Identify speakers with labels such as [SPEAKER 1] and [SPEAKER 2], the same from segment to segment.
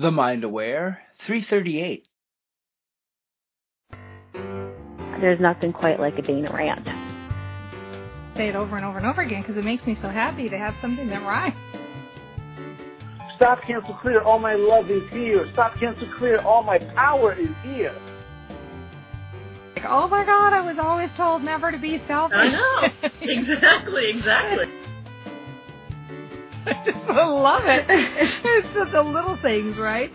[SPEAKER 1] The Mind Aware 338.
[SPEAKER 2] There's nothing quite like a Dana rant.
[SPEAKER 3] Say it over and over and over again because it makes me so happy to have something that rhymes.
[SPEAKER 4] Stop, cancel, clear. All my love is here. Stop, cancel, clear. All my power is here.
[SPEAKER 3] Like, oh my God, I was always told never to be selfish.
[SPEAKER 5] I know. exactly, exactly.
[SPEAKER 3] I just love it. It's just the little things, right?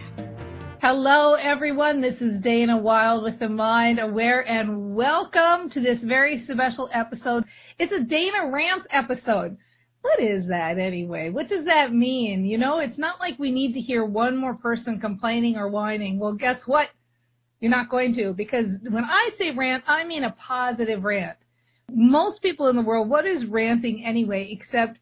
[SPEAKER 3] Hello, everyone. This is Dana Wilde with the Mind Aware, and welcome to this very special episode. It's a Dana Rants episode. What is that anyway? What does that mean? You know, it's not like we need to hear one more person complaining or whining. Well, guess what? You're not going to, because when I say rant, I mean a positive rant. Most people in the world, what is ranting anyway, except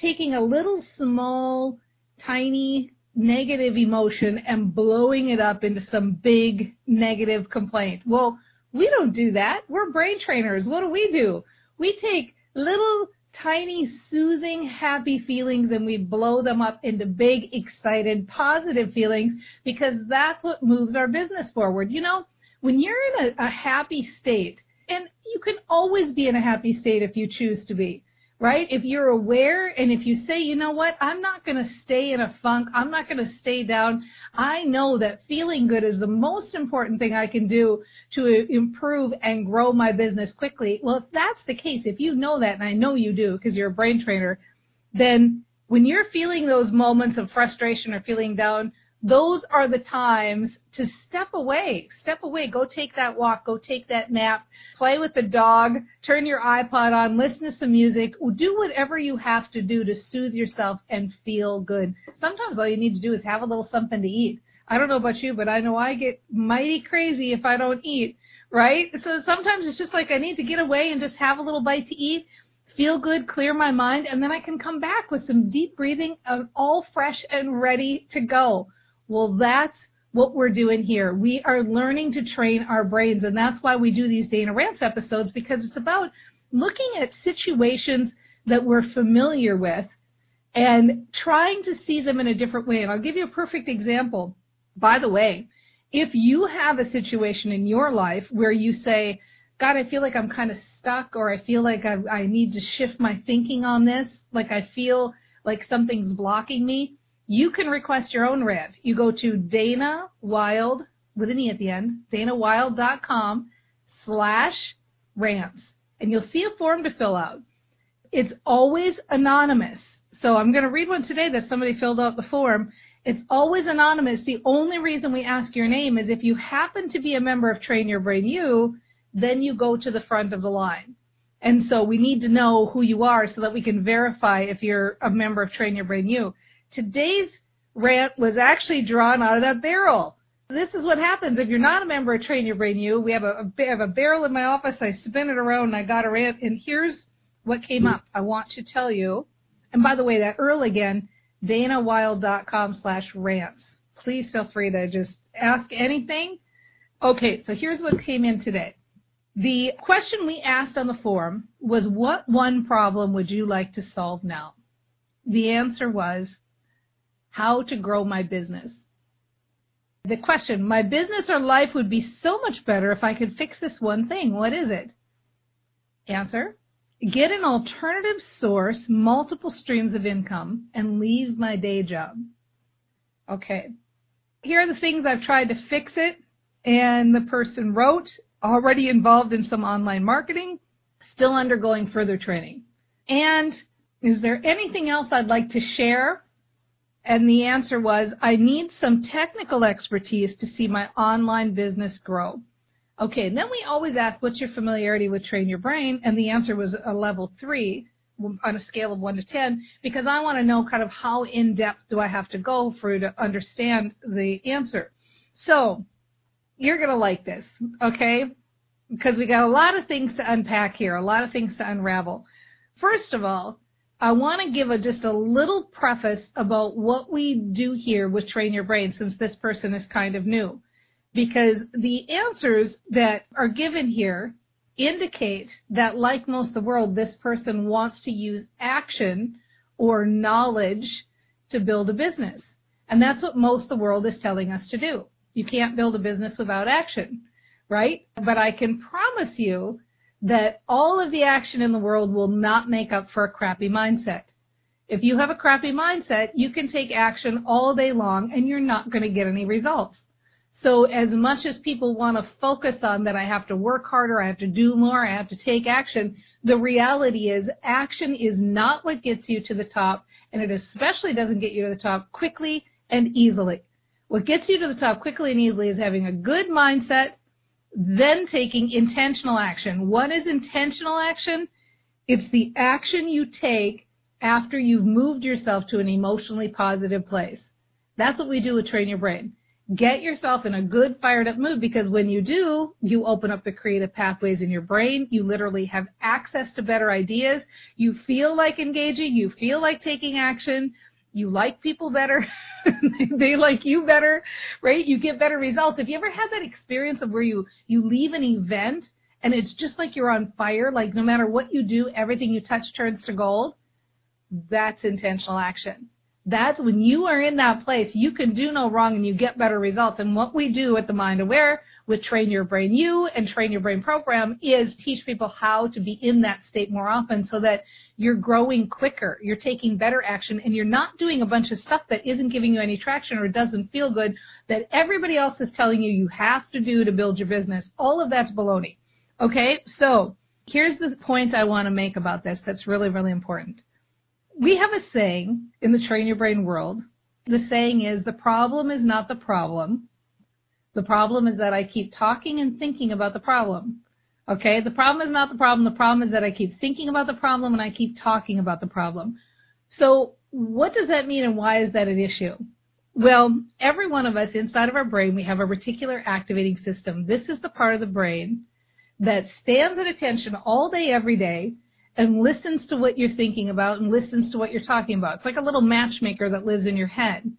[SPEAKER 3] taking a little small, tiny negative emotion and blowing it up into some big negative complaint. Well, we don't do that. We're brain trainers. What do we do? We take little tiny soothing happy feelings and we blow them up into big excited positive feelings because that's what moves our business forward. You know, when you're in a, a happy state, and you can always be in a happy state if you choose to be right? If you're aware and if you say, you know what, I'm not going to stay in a funk, I'm not going to stay down. I know that feeling good is the most important thing I can do to improve and grow my business quickly. Well, if that's the case, if you know that, and I know you do because you're a brain trainer, then when you're feeling those moments of frustration or feeling down, those are the times to step away. Step away. Go take that walk. Go take that nap. Play with the dog. Turn your iPod on. Listen to some music. Do whatever you have to do to soothe yourself and feel good. Sometimes all you need to do is have a little something to eat. I don't know about you, but I know I get mighty crazy if I don't eat, right? So sometimes it's just like I need to get away and just have a little bite to eat feel good, clear my mind, and then I can come back with some deep breathing, and all fresh and ready to go. Well, that's what we're doing here. We are learning to train our brains, and that's why we do these Dana Rants episodes because it's about looking at situations that we're familiar with and trying to see them in a different way. And I'll give you a perfect example. By the way, if you have a situation in your life where you say, God, I feel like I'm kind of stuck, or I feel like I, I need to shift my thinking on this, like I feel like something's blocking me, you can request your own rant. You go to Dana Wilde with an E at the end, danawilde.com slash rants, and you'll see a form to fill out. It's always anonymous. So I'm going to read one today that somebody filled out the form. It's always anonymous. The only reason we ask your name is if you happen to be a member of Train Your Brain U, then you go to the front of the line. And so we need to know who you are so that we can verify if you're a member of Train Your Brain U. Today's rant was actually drawn out of that barrel. This is what happens if you're not a member of Train Your Brain U. We have a, a, have a barrel in my office. I spin it around and I got a rant. And here's what came up. I want to tell you. And by the way, that URL again, danawilde.com slash rants. Please feel free to just ask anything. Okay, so here's what came in today. The question we asked on the forum was, what one problem would you like to solve now? The answer was, how to grow my business. The question, my business or life would be so much better if I could fix this one thing. What is it? Answer, get an alternative source, multiple streams of income, and leave my day job. Okay. Here are the things I've tried to fix it. And the person wrote, already involved in some online marketing, still undergoing further training. And is there anything else I'd like to share and the answer was, I need some technical expertise to see my online business grow. Okay, and then we always ask, what's your familiarity with Train Your Brain? And the answer was a level three on a scale of one to 10, because I want to know kind of how in depth do I have to go for you to understand the answer. So, you're going to like this, okay? Because we got a lot of things to unpack here, a lot of things to unravel. First of all, I want to give a, just a little preface about what we do here with Train Your Brain since this person is kind of new. Because the answers that are given here indicate that like most of the world, this person wants to use action or knowledge to build a business. And that's what most of the world is telling us to do. You can't build a business without action, right? But I can promise you that all of the action in the world will not make up for a crappy mindset. If you have a crappy mindset, you can take action all day long and you're not going to get any results. So as much as people want to focus on that I have to work harder, I have to do more, I have to take action, the reality is action is not what gets you to the top and it especially doesn't get you to the top quickly and easily. What gets you to the top quickly and easily is having a good mindset, then taking intentional action. What is intentional action? It's the action you take after you've moved yourself to an emotionally positive place. That's what we do with Train Your Brain. Get yourself in a good fired up mood because when you do, you open up the creative pathways in your brain. You literally have access to better ideas. You feel like engaging. You feel like taking action. You like people better. they like you better, right? You get better results. Have you ever had that experience of where you, you leave an event and it's just like you're on fire? Like no matter what you do, everything you touch turns to gold. That's intentional action. That's when you are in that place, you can do no wrong and you get better results. And what we do at the Mind Aware with Train Your Brain U and Train Your Brain program is teach people how to be in that state more often so that you're growing quicker, you're taking better action, and you're not doing a bunch of stuff that isn't giving you any traction or doesn't feel good that everybody else is telling you you have to do to build your business. All of that's baloney. Okay? So here's the point I want to make about this that's really, really important we have a saying in the train your brain world. The saying is the problem is not the problem. The problem is that I keep talking and thinking about the problem. Okay, the problem is not the problem. The problem is that I keep thinking about the problem and I keep talking about the problem. So what does that mean and why is that an issue? Well, every one of us inside of our brain, we have a reticular activating system. This is the part of the brain that stands at attention all day, every day, and listens to what you're thinking about and listens to what you're talking about. It's like a little matchmaker that lives in your head.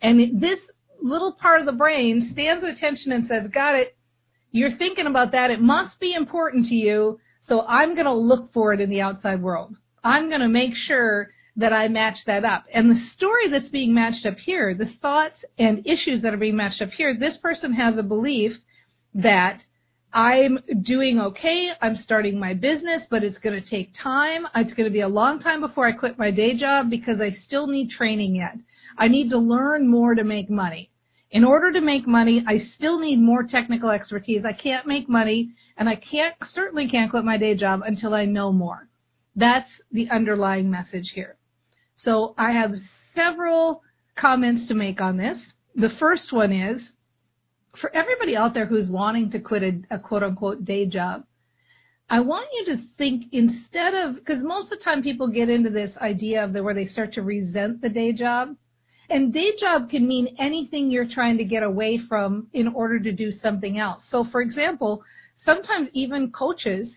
[SPEAKER 3] And this little part of the brain stands at attention and says, got it. You're thinking about that. It must be important to you. So I'm going to look for it in the outside world. I'm going to make sure that I match that up. And the story that's being matched up here, the thoughts and issues that are being matched up here, this person has a belief that I'm doing okay. I'm starting my business, but it's going to take time. It's going to be a long time before I quit my day job because I still need training yet. I need to learn more to make money. In order to make money, I still need more technical expertise. I can't make money and I can't, certainly can't quit my day job until I know more. That's the underlying message here. So I have several comments to make on this. The first one is for everybody out there who's wanting to quit a, a quote unquote day job, I want you to think instead of, because most of the time people get into this idea of the, where they start to resent the day job. And day job can mean anything you're trying to get away from in order to do something else. So for example, sometimes even coaches,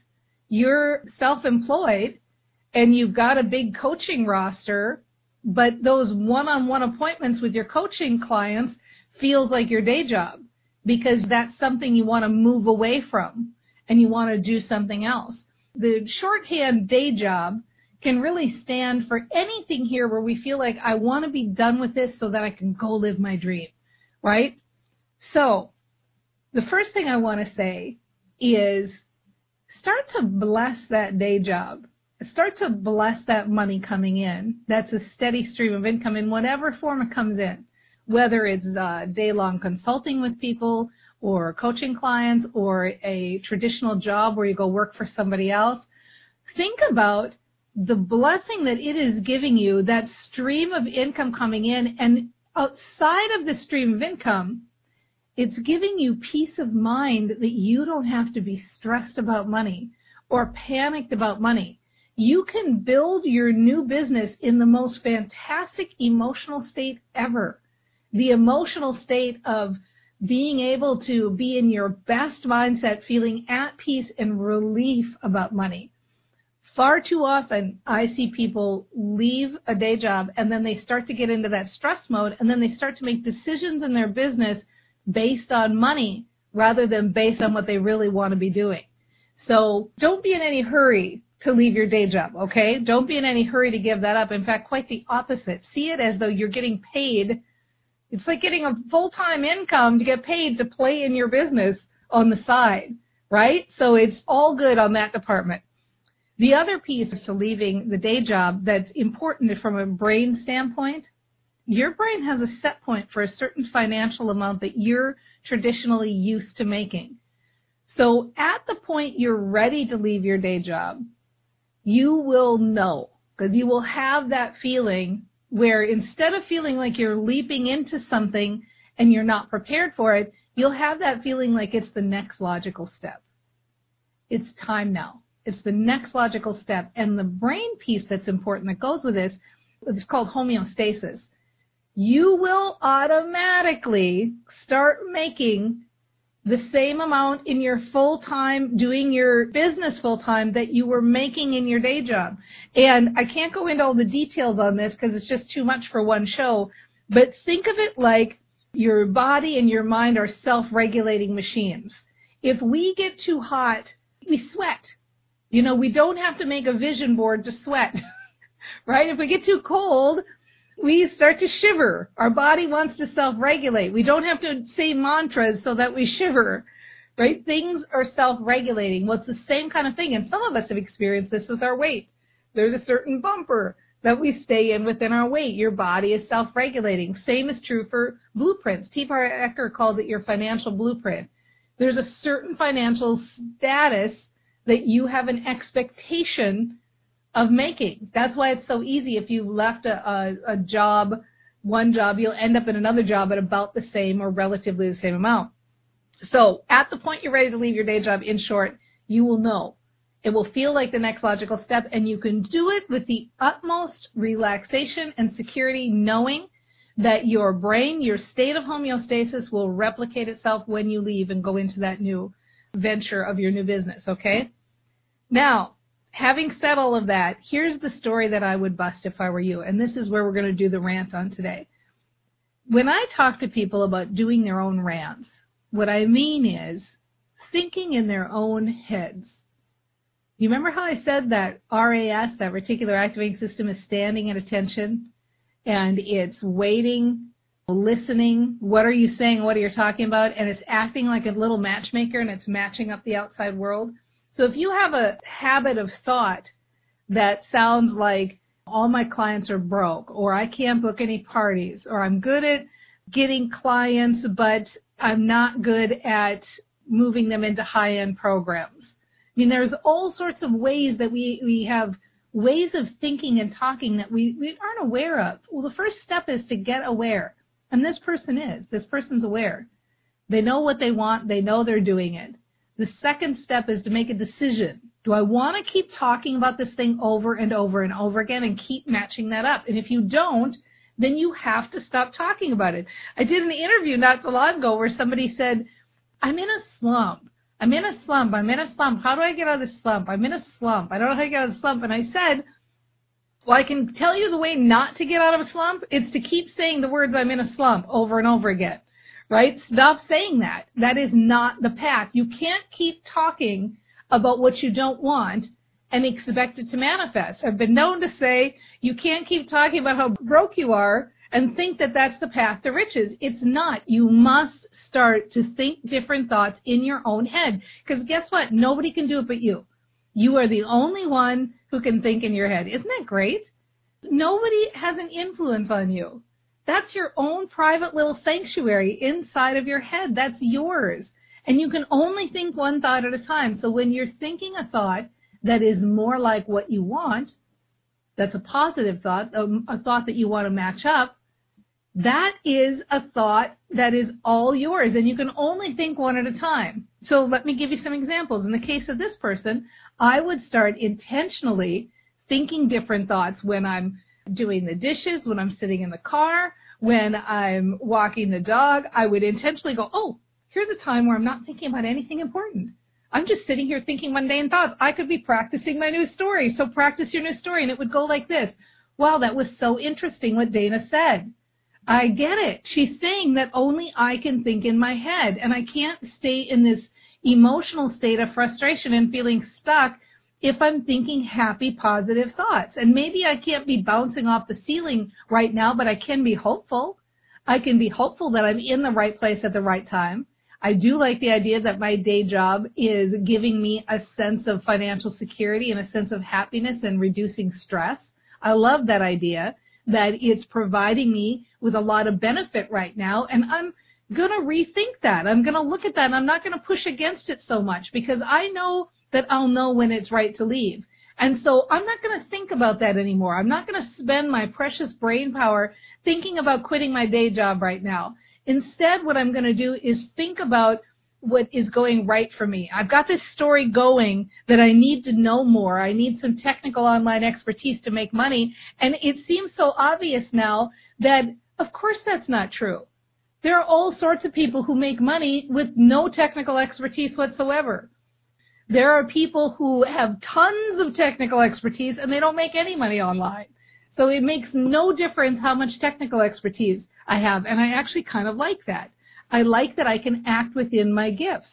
[SPEAKER 3] you're self-employed and you've got a big coaching roster, but those one-on-one appointments with your coaching clients feels like your day job because that's something you want to move away from and you want to do something else. The shorthand day job can really stand for anything here where we feel like I want to be done with this so that I can go live my dream, right? So the first thing I want to say is start to bless that day job. Start to bless that money coming in. That's a steady stream of income in whatever form it comes in whether it's uh, day long consulting with people or coaching clients or a traditional job where you go work for somebody else, think about the blessing that it is giving you, that stream of income coming in, and outside of the stream of income, it's giving you peace of mind that you don't have to be stressed about money or panicked about money. You can build your new business in the most fantastic emotional state ever the emotional state of being able to be in your best mindset, feeling at peace and relief about money. Far too often, I see people leave a day job and then they start to get into that stress mode and then they start to make decisions in their business based on money rather than based on what they really want to be doing. So don't be in any hurry to leave your day job, okay? Don't be in any hurry to give that up. In fact, quite the opposite. See it as though you're getting paid It's like getting a full-time income to get paid to play in your business on the side, right? So it's all good on that department. The other piece to leaving the day job that's important from a brain standpoint, your brain has a set point for a certain financial amount that you're traditionally used to making. So at the point you're ready to leave your day job, you will know because you will have that feeling where instead of feeling like you're leaping into something and you're not prepared for it, you'll have that feeling like it's the next logical step. It's time now. It's the next logical step. And the brain piece that's important that goes with this is called homeostasis. You will automatically start making the same amount in your full time, doing your business full time that you were making in your day job. And I can't go into all the details on this because it's just too much for one show, but think of it like your body and your mind are self regulating machines. If we get too hot, we sweat. You know, we don't have to make a vision board to sweat, right? If we get too cold, we start to shiver. Our body wants to self-regulate. We don't have to say mantras so that we shiver, right? Things are self-regulating. Well, it's the same kind of thing. And some of us have experienced this with our weight. There's a certain bumper that we stay in within our weight. Your body is self-regulating. Same is true for blueprints. T. Harv Eker called it your financial blueprint. There's a certain financial status that you have an expectation of making. That's why it's so easy. If you've left a, a, a job, one job, you'll end up in another job at about the same or relatively the same amount. So at the point you're ready to leave your day job, in short, you will know. It will feel like the next logical step and you can do it with the utmost relaxation and security knowing that your brain, your state of homeostasis will replicate itself when you leave and go into that new venture of your new business, okay? Now, having said all of that, here's the story that I would bust if I were you. And this is where we're going to do the rant on today. When I talk to people about doing their own rants, what I mean is thinking in their own heads. You remember how I said that RAS, that reticular activating system, is standing at attention and it's waiting, listening. What are you saying? What are you talking about? And it's acting like a little matchmaker and it's matching up the outside world. So if you have a habit of thought that sounds like all my clients are broke or I can't book any parties or I'm good at getting clients but I'm not good at moving them into high end programs. I mean, there's all sorts of ways that we, we have ways of thinking and talking that we, we aren't aware of. Well, the first step is to get aware. And this person is. This person's aware. They know what they want. They know they're doing it. The second step is to make a decision. Do I want to keep talking about this thing over and over and over again and keep matching that up? And if you don't, then you have to stop talking about it. I did an interview not so long ago where somebody said, I'm in a slump. I'm in a slump. I'm in a slump. How do I get out of this slump? I'm in a slump. I don't know how to get out of the slump. And I said, well, I can tell you the way not to get out of a slump. It's to keep saying the words I'm in a slump over and over again right? Stop saying that. That is not the path. You can't keep talking about what you don't want and expect it to manifest. I've been known to say you can't keep talking about how broke you are and think that that's the path to riches. It's not. You must start to think different thoughts in your own head. Because guess what? Nobody can do it but you. You are the only one who can think in your head. Isn't that great? Nobody has an influence on you. That's your own private little sanctuary inside of your head. That's yours. And you can only think one thought at a time. So when you're thinking a thought that is more like what you want, that's a positive thought, um, a, thought that you want to match up, that is a thought that is all yours and you can only think one at a time. So let me give you some examples. In the case of this person, I would start intentionally thinking different thoughts when I'm doing the dishes, when I'm sitting in the car, when I'm walking the dog, I would intentionally go, oh, here's a time where I'm not thinking about anything important. I'm just sitting here thinking mundane thoughts. I could be practicing my new story. So practice your new story. And it would go like this. Wow, that was so interesting what Dana said. I get it. She's saying that only I can think in my head and I can't stay in this emotional state of frustration and feeling stuck if I'm thinking happy, positive thoughts. And maybe I can't be bouncing off the ceiling right now, but I can be hopeful. I can be hopeful that I'm in the right place at the right time. I do like the idea that my day job is giving me a sense of financial security and a sense of happiness and reducing stress. I love that idea that it's providing me with a lot of benefit right now. And I'm going to rethink that. I'm going to look at that and I'm not going to push against it so much because I know that I'll know when it's right to leave. And so I'm not going to think about that anymore. I'm not going to spend my precious brain power thinking about quitting my day job right now. Instead, what I'm going to do is think about what is going right for me. I've got this story going that I need to know more. I need some technical online expertise to make money. And it seems so obvious now that of course that's not true. There are all sorts of people who make money with no technical expertise whatsoever. There are people who have tons of technical expertise and they don't make any money online. So it makes no difference how much technical expertise I have. And I actually kind of like that. I like that I can act within my gifts.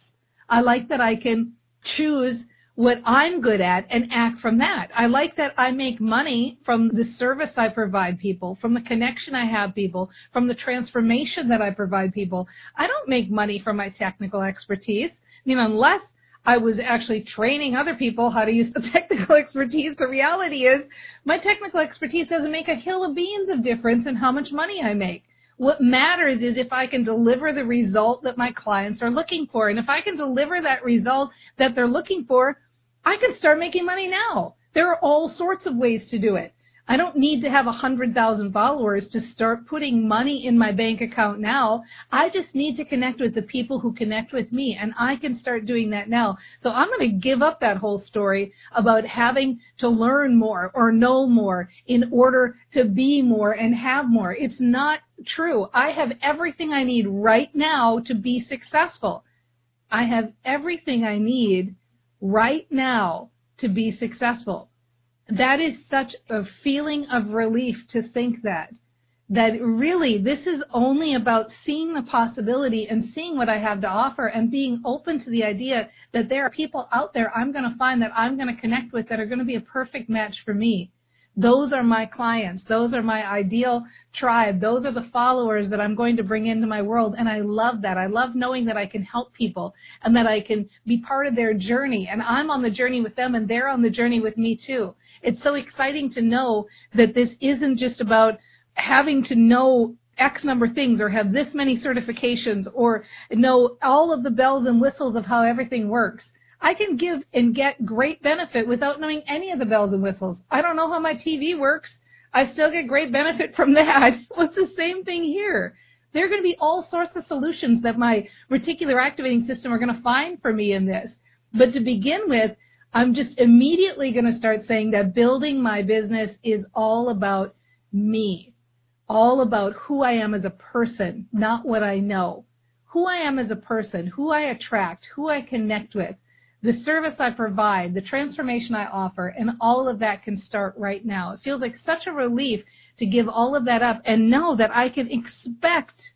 [SPEAKER 3] I like that I can choose what I'm good at and act from that. I like that I make money from the service I provide people, from the connection I have people, from the transformation that I provide people. I don't make money from my technical expertise. I mean, unless I was actually training other people how to use the technical expertise. The reality is my technical expertise doesn't make a hill of beans of difference in how much money I make. What matters is if I can deliver the result that my clients are looking for. And if I can deliver that result that they're looking for, I can start making money now. There are all sorts of ways to do it. I don't need to have a hundred thousand followers to start putting money in my bank account now. I just need to connect with the people who connect with me and I can start doing that now. So I'm going to give up that whole story about having to learn more or know more in order to be more and have more. It's not true. I have everything I need right now to be successful. I have everything I need right now to be successful that is such a feeling of relief to think that that really this is only about seeing the possibility and seeing what I have to offer and being open to the idea that there are people out there I'm going to find that I'm going to connect with that are going to be a perfect match for me. Those are my clients. Those are my ideal tribe. Those are the followers that I'm going to bring into my world. And I love that. I love knowing that I can help people and that I can be part of their journey. And I'm on the journey with them and they're on the journey with me too it's so exciting to know that this isn't just about having to know X number of things or have this many certifications or know all of the bells and whistles of how everything works. I can give and get great benefit without knowing any of the bells and whistles. I don't know how my TV works. I still get great benefit from that. it's the same thing here. There are going to be all sorts of solutions that my reticular activating system are going to find for me in this. But to begin with, I'm just immediately going to start saying that building my business is all about me, all about who I am as a person, not what I know. Who I am as a person, who I attract, who I connect with, the service I provide, the transformation I offer, and all of that can start right now. It feels like such a relief to give all of that up and know that I can expect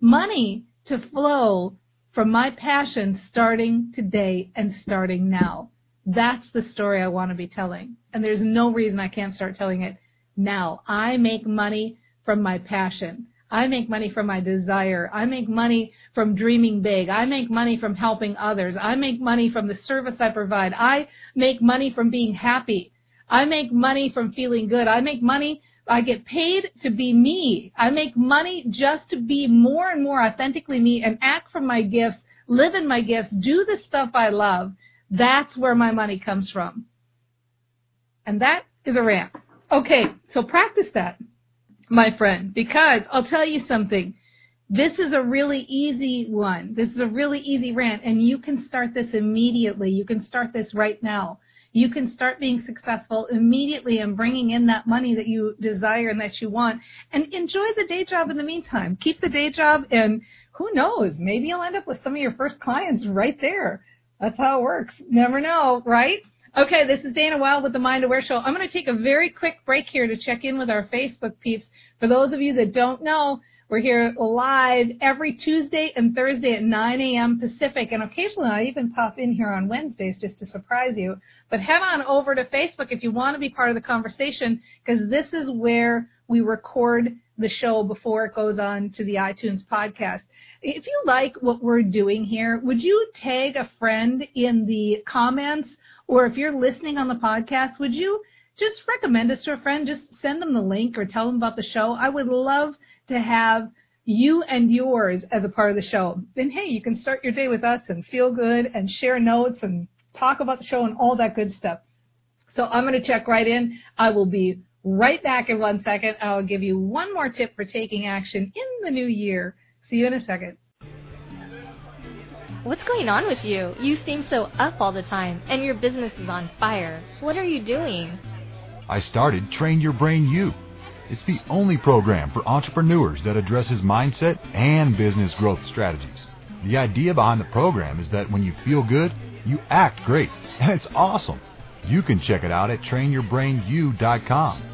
[SPEAKER 3] money to flow from my passion starting today and starting now. That's the story I want to be telling. And there's no reason I can't start telling it now. I make money from my passion. I make money from my desire. I make money from dreaming big. I make money from helping others. I make money from the service I provide. I make money from being happy. I make money from feeling good. I make money. I get paid to be me. I make money just to be more and more authentically me and act from my gifts, live in my gifts, do the stuff I love that's where my money comes from. And that is a rant. Okay, so practice that, my friend, because I'll tell you something. This is a really easy one. This is a really easy rant, and you can start this immediately. You can start this right now. You can start being successful immediately and bringing in that money that you desire and that you want, and enjoy the day job in the meantime. Keep the day job, and who knows, maybe you'll end up with some of your first clients right there. That's how it works. Never know, right? Okay, this is Dana Wilde with the Mind Aware Show. I'm going to take a very quick break here to check in with our Facebook peeps. For those of you that don't know, we're here live every Tuesday and Thursday at 9 a.m. Pacific, and occasionally I even pop in here on Wednesdays just to surprise you. But head on over to Facebook if you want to be part of the conversation, because this is where we record the show before it goes on to the iTunes podcast. If you like what we're doing here, would you tag a friend in the comments? Or if you're listening on the podcast, would you just recommend us to a friend? Just send them the link or tell them about the show. I would love to have you and yours as a part of the show. Then hey, you can start your day with us and feel good and share notes and talk about the show and all that good stuff. So I'm going to check right in. I will be right back in one second. I'll give you one more tip for taking action in the new year. See you in a second.
[SPEAKER 6] What's going on with you? You seem so up all the time, and your business is on fire. What are you doing?
[SPEAKER 7] I started Train Your Brain U. It's the only program for entrepreneurs that addresses mindset and business growth strategies. The idea behind the program is that when you feel good, you act great, and it's awesome. You can check it out at trainyourbrainu.com,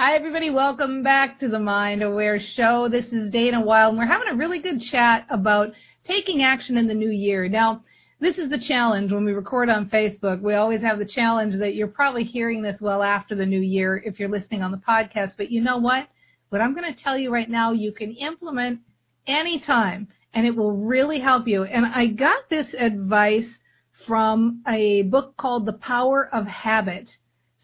[SPEAKER 3] Hi, everybody. Welcome back to the Mind Aware Show. This is Dana Wilde, and we're having a really good chat about taking action in the new year. Now, this is the challenge when we record on Facebook. We always have the challenge that you're probably hearing this well after the new year if you're listening on the podcast. But you know what? What I'm going to tell you right now, you can implement anytime, and it will really help you. And I got this advice from a book called The Power of Habit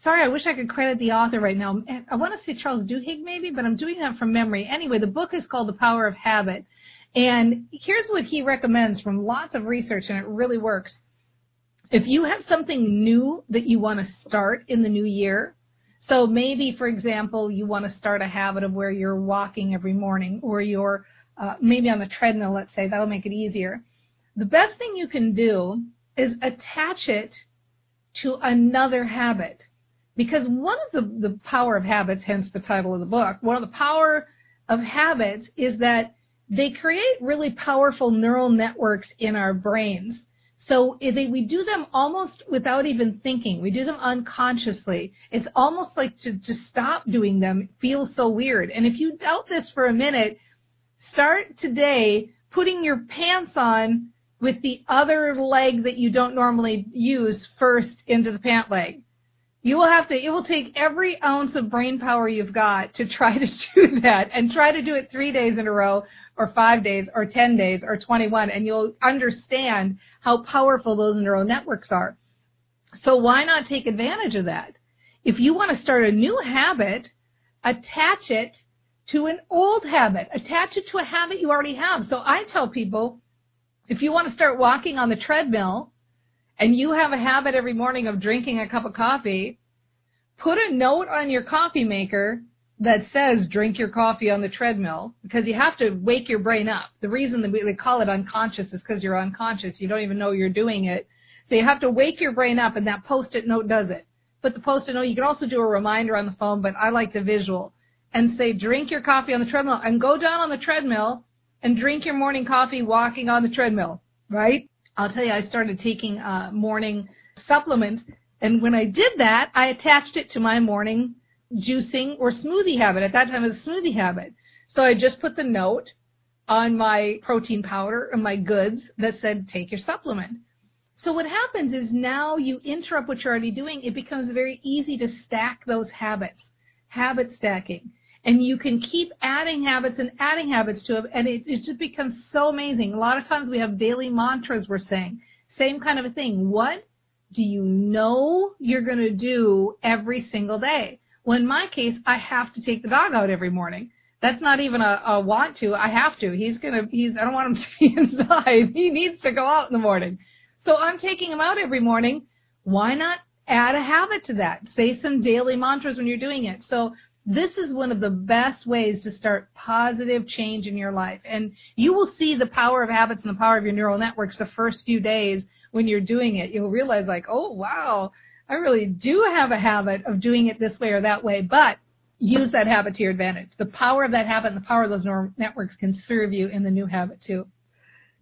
[SPEAKER 3] Sorry, I wish I could credit the author right now. I want to say Charles Duhigg maybe, but I'm doing that from memory. Anyway, the book is called The Power of Habit. And here's what he recommends from lots of research, and it really works. If you have something new that you want to start in the new year, so maybe, for example, you want to start a habit of where you're walking every morning or you're uh, maybe on the treadmill, let's say, that'll make it easier. The best thing you can do is attach it to another habit. Because one of the, the power of habits, hence the title of the book, one of the power of habits is that they create really powerful neural networks in our brains. So they, we do them almost without even thinking. We do them unconsciously. It's almost like to, to stop doing them feels so weird. And if you doubt this for a minute, start today putting your pants on with the other leg that you don't normally use first into the pant leg. You will have to, it will take every ounce of brain power you've got to try to do that and try to do it three days in a row or five days or 10 days or 21 and you'll understand how powerful those neural networks are. So why not take advantage of that? If you want to start a new habit, attach it to an old habit. Attach it to a habit you already have. So I tell people, if you want to start walking on the treadmill, and you have a habit every morning of drinking a cup of coffee, put a note on your coffee maker that says drink your coffee on the treadmill because you have to wake your brain up. The reason that they call it unconscious is because you're unconscious. You don't even know you're doing it. So you have to wake your brain up and that post-it note does it. Put the post-it note, you can also do a reminder on the phone, but I like the visual and say drink your coffee on the treadmill and go down on the treadmill and drink your morning coffee walking on the treadmill, right? I'll tell you, I started taking a morning supplement, and when I did that, I attached it to my morning juicing or smoothie habit. At that time, it was a smoothie habit. So I just put the note on my protein powder and my goods that said, take your supplement. So what happens is now you interrupt what you're already doing. It becomes very easy to stack those habits, habit stacking and you can keep adding habits and adding habits to it, and it, it just becomes so amazing. A lot of times we have daily mantras we're saying. Same kind of a thing. What do you know you're going to do every single day? Well, in my case, I have to take the dog out every morning. That's not even a, a want to. I have to. He's gonna. He's. I don't want him to be inside. He needs to go out in the morning. So I'm taking him out every morning. Why not add a habit to that? Say some daily mantras when you're doing it. So this is one of the best ways to start positive change in your life. And you will see the power of habits and the power of your neural networks the first few days when you're doing it. You'll realize like, oh wow, I really do have a habit of doing it this way or that way. But use that habit to your advantage. The power of that habit and the power of those neural networks can serve you in the new habit too.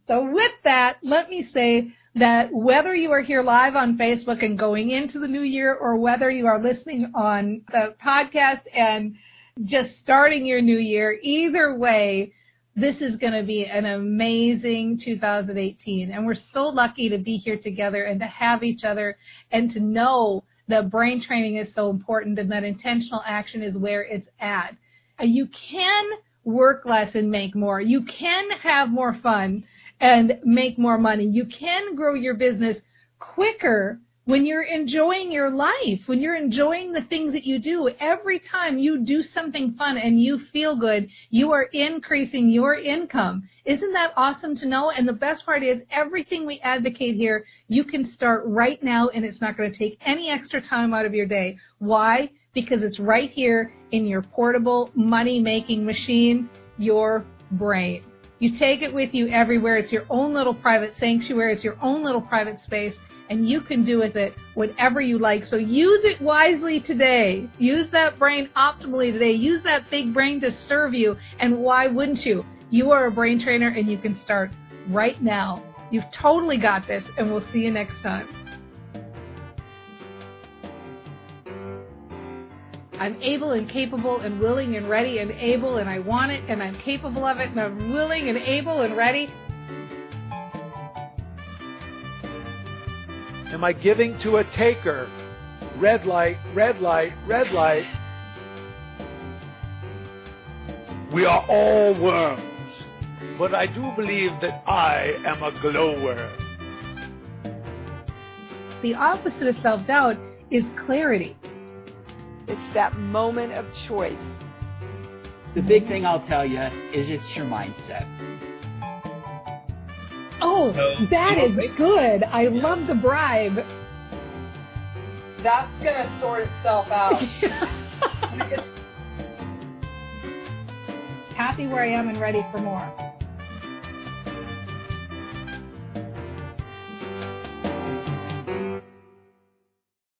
[SPEAKER 3] So with that, let me say that whether you are here live on Facebook and going into the new year or whether you are listening on the podcast and just starting your new year, either way, this is going to be an amazing 2018. And we're so lucky to be here together and to have each other and to know that brain training is so important and that intentional action is where it's at. You can work less and make more. You can have more fun and make more money. You can grow your business quicker when you're enjoying your life, when you're enjoying the things that you do, every time you do something fun and you feel good, you are increasing your income. Isn't that awesome to know? And the best part is everything we advocate here, you can start right now and it's not going to take any extra time out of your day. Why? Because it's right here in your portable money making machine, your brain. You take it with you everywhere. It's your own little private sanctuary. It's your own little private space and you can do with it whatever you like. So use it wisely today. Use that brain optimally today. Use that big brain to serve you. And why wouldn't you? You are a brain trainer and you can start right now. You've totally got this and we'll see you next time. I'm able and capable and willing and ready and able and I want it and I'm capable of it and I'm willing and able and ready
[SPEAKER 8] Am I giving to a taker? Red light, red light, red light. We are all worms, but I do believe that I am a glowworm.
[SPEAKER 3] The opposite of self doubt is clarity.
[SPEAKER 9] It's that moment of choice.
[SPEAKER 1] The big thing I'll tell you is it's your mindset.
[SPEAKER 3] Oh,
[SPEAKER 1] So,
[SPEAKER 3] that
[SPEAKER 1] you
[SPEAKER 3] good. I love the bribe.
[SPEAKER 9] That's gonna sort itself out.
[SPEAKER 3] Happy where I am and ready for more.